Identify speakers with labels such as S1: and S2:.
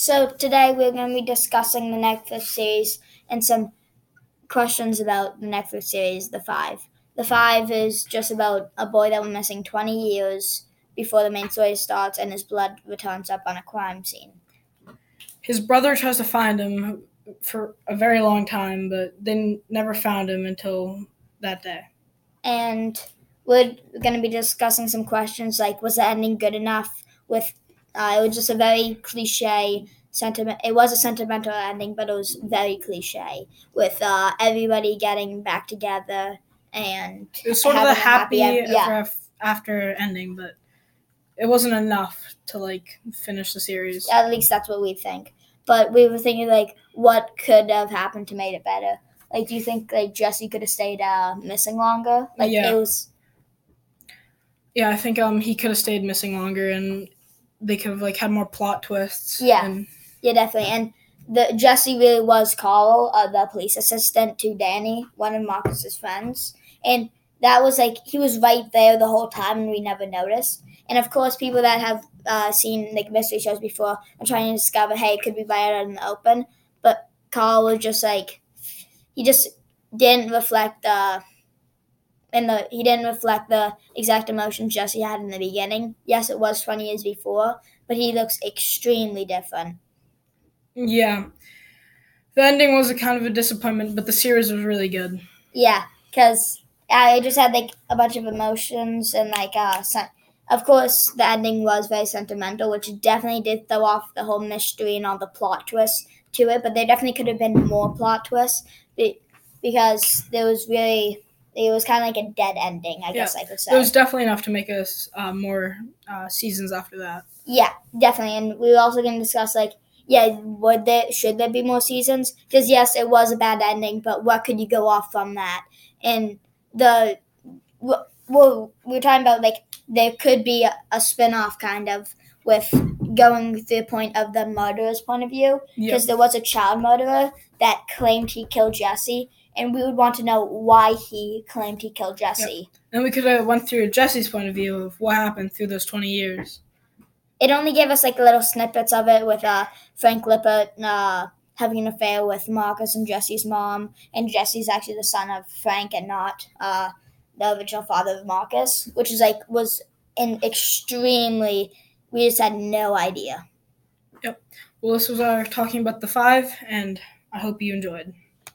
S1: So today we're going to be discussing the Netflix series and some questions about the Netflix series, The Five. The Five is just about a boy that went missing 20 years before the main story starts and his blood returns up on a crime scene.
S2: His brother tries to find him for a very long time, but they never found him until that day.
S1: And we're going to be discussing some questions like was the ending good enough with uh, it was just a very cliche sentiment. It was a sentimental ending, but it was very cliche with uh, everybody getting back together and
S2: It was sort of a happy,
S1: happy end- yeah.
S2: after ending, but it wasn't enough to like finish the series.
S1: At least that's what we think. But we were thinking like, what could have happened to made it better? Like, do you think like Jesse could have stayed uh, missing longer? Like
S2: Yeah.
S1: it was.
S2: Yeah, I think um he could have stayed missing longer, and they could have like had more plot twists.
S1: Yeah.
S2: and-
S1: Yeah, definitely. And the Jesse really was Carl, uh, the police assistant to Danny, one of Marcus's friends, and that was like he was right there the whole time, and we never noticed. And of course, people that have uh, seen like mystery shows before are trying to discover, hey, it could be right out in the open. But Carl was just like he just didn't reflect the. And the he didn't reflect the exact emotions Jesse had in the beginning. Yes, it was twenty years before, but he looks extremely different.
S2: yeah. The ending was a kind of a disappointment, but the series was really good.
S1: Yeah, because I just had like a bunch of emotions and like uh, sen- of course the ending was very sentimental, which definitely did throw off the whole mystery and all the plot twists to it. But there definitely could have been more plot twists be- because there was really it was kind of like a dead ending, I guess I could say.
S2: It was definitely enough to make us uh, more uh, seasons after that.
S1: Yeah, definitely. And we were also going to discuss like, yeah, would there should there be more seasons? Because yes, it was a bad ending, but what could you go off from that? And the well, we were talking about like there could be a, a spin off kind of with going through the point of the murderer's point of view
S2: Yeah.
S1: because there was a child murderer that claimed he killed Jesse, and we would want to know why he claimed he killed Jesse.
S2: And we could have went through Jesse's point of view of what happened through those 20 years.
S1: it only gave us like little snippets of it with uh, Frank Lippert uh, having an affair with Marcus and Jesse's mom, and Jesse's actually the son of Frank and not uh, the original father of Marcus, which is like was an extremely. We just had no idea. Yep.
S2: Well, this was our talking about the five, and I hope you enjoyed.